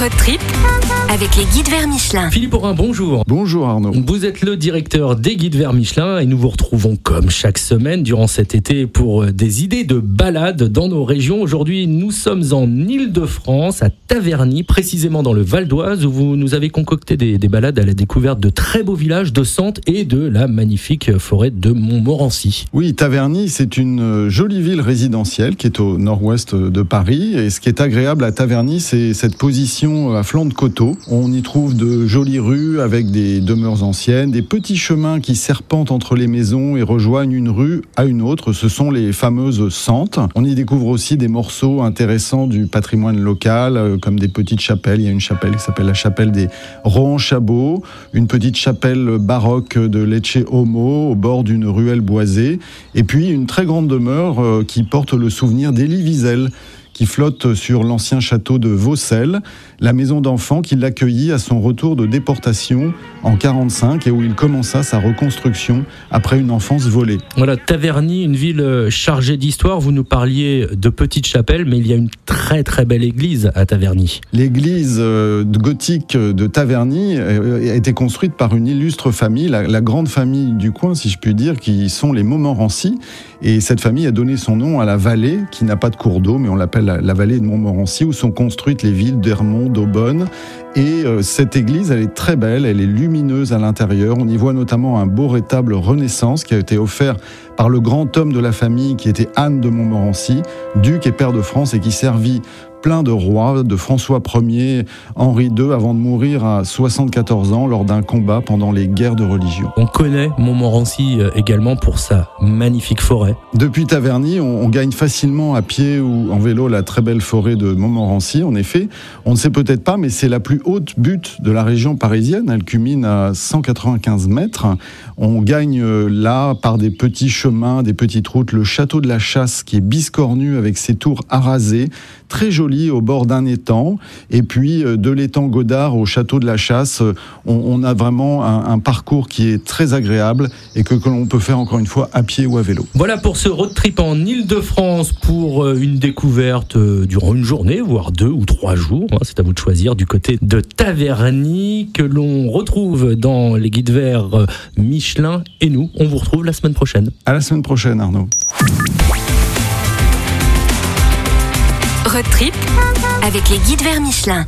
Road trip avec les guides vers Michelin. Philippe Aurin, bonjour. Bonjour Arnaud. Vous êtes le directeur des guides vers Michelin et nous vous retrouvons comme chaque semaine durant cet été pour euh, des idées de balades dans nos régions. Aujourd'hui, nous sommes en Île-de-France, à Taverny, précisément dans le Val d'Oise, où vous nous avez concocté des, des balades à la découverte de très beaux villages de Sante et de la magnifique forêt de Montmorency. Oui, Taverny, c'est une euh, jolie ville résidentielle qui est au nord-ouest de Paris. Et ce qui est agréable à Taverny, c'est cette position à flanc de coteau. On y trouve de jolies rues avec des demeures anciennes, des petits chemins qui serpentent entre les maisons et rejoignent une rue à une autre. Ce sont les fameuses sentes. On y découvre aussi des morceaux intéressants du patrimoine local, euh, comme des petites chapelles. Il y a une chapelle qui s'appelle la chapelle des Rohan-Chabot, une petite chapelle baroque de Lecce Homo au bord d'une ruelle boisée, et puis une très grande demeure euh, qui porte le souvenir d'Élie Wiesel qui flotte sur l'ancien château de Vaucelles, la maison d'enfants qui l'accueillit à son retour de déportation en 45 et où il commença sa reconstruction après une enfance volée. Voilà, Taverny, une ville euh, chargée d'histoire. Vous nous parliez de petites chapelles, mais il y a une très très belle église à Taverny. L'église euh, gothique de Taverny euh, a été construite par une illustre famille, la, la, grande famille du coin, si je puis dire, qui sont les Montmorency. Et cette famille a donné son nom à la vallée, qui n'a pas de cours d'eau, mais on l'appelle la, vallée de Montmorency, où sont construites les villes d'Hermont, d'Aubonne. Et euh, cette église, elle est très belle, elle est lumineuse à l'intérieur. On y voit notamment un beau rétable Renaissance qui a été offert par le grand homme de la famille qui était Anne de Montmorency, duc et père de France et qui servit plein de rois, de François Ier, Henri II, avant de mourir à 74 ans lors d'un combat pendant les guerres de religion. On connaît Montmorency euh, également pour sa magnifique forêt. Depuis Taverny, on, on, gagne facilement à pied ou en vélo la très belle forêt de Montmorency. En effet, on ne sait peut-être pas, mais c'est la plus haute butte de la région parisienne. Elle culmine à 195 mètres. On gagne euh, là par des petits chemins, des petites routes, le château de la Chasse qui est biscornu avec ses tours arasées, très joli au bord d'un étang. Et puis euh, de l'étang Godard au château de la Chasse, on, on a vraiment un, un, parcours qui est très agréable et que, que l'on peut faire encore une fois à pied ou à vélo. Voilà pour ce road trip en Ile-de-France pour euh, une découverte durant une journée, voire deux ou trois jours. Hein, c'est à vous de choisir du côté de Taverny que l'on retrouve dans les guides verts Michelin. Et nous, on vous retrouve la semaine prochaine. À la semaine prochaine, Arnaud. Road trip avec les guides vers Michelin.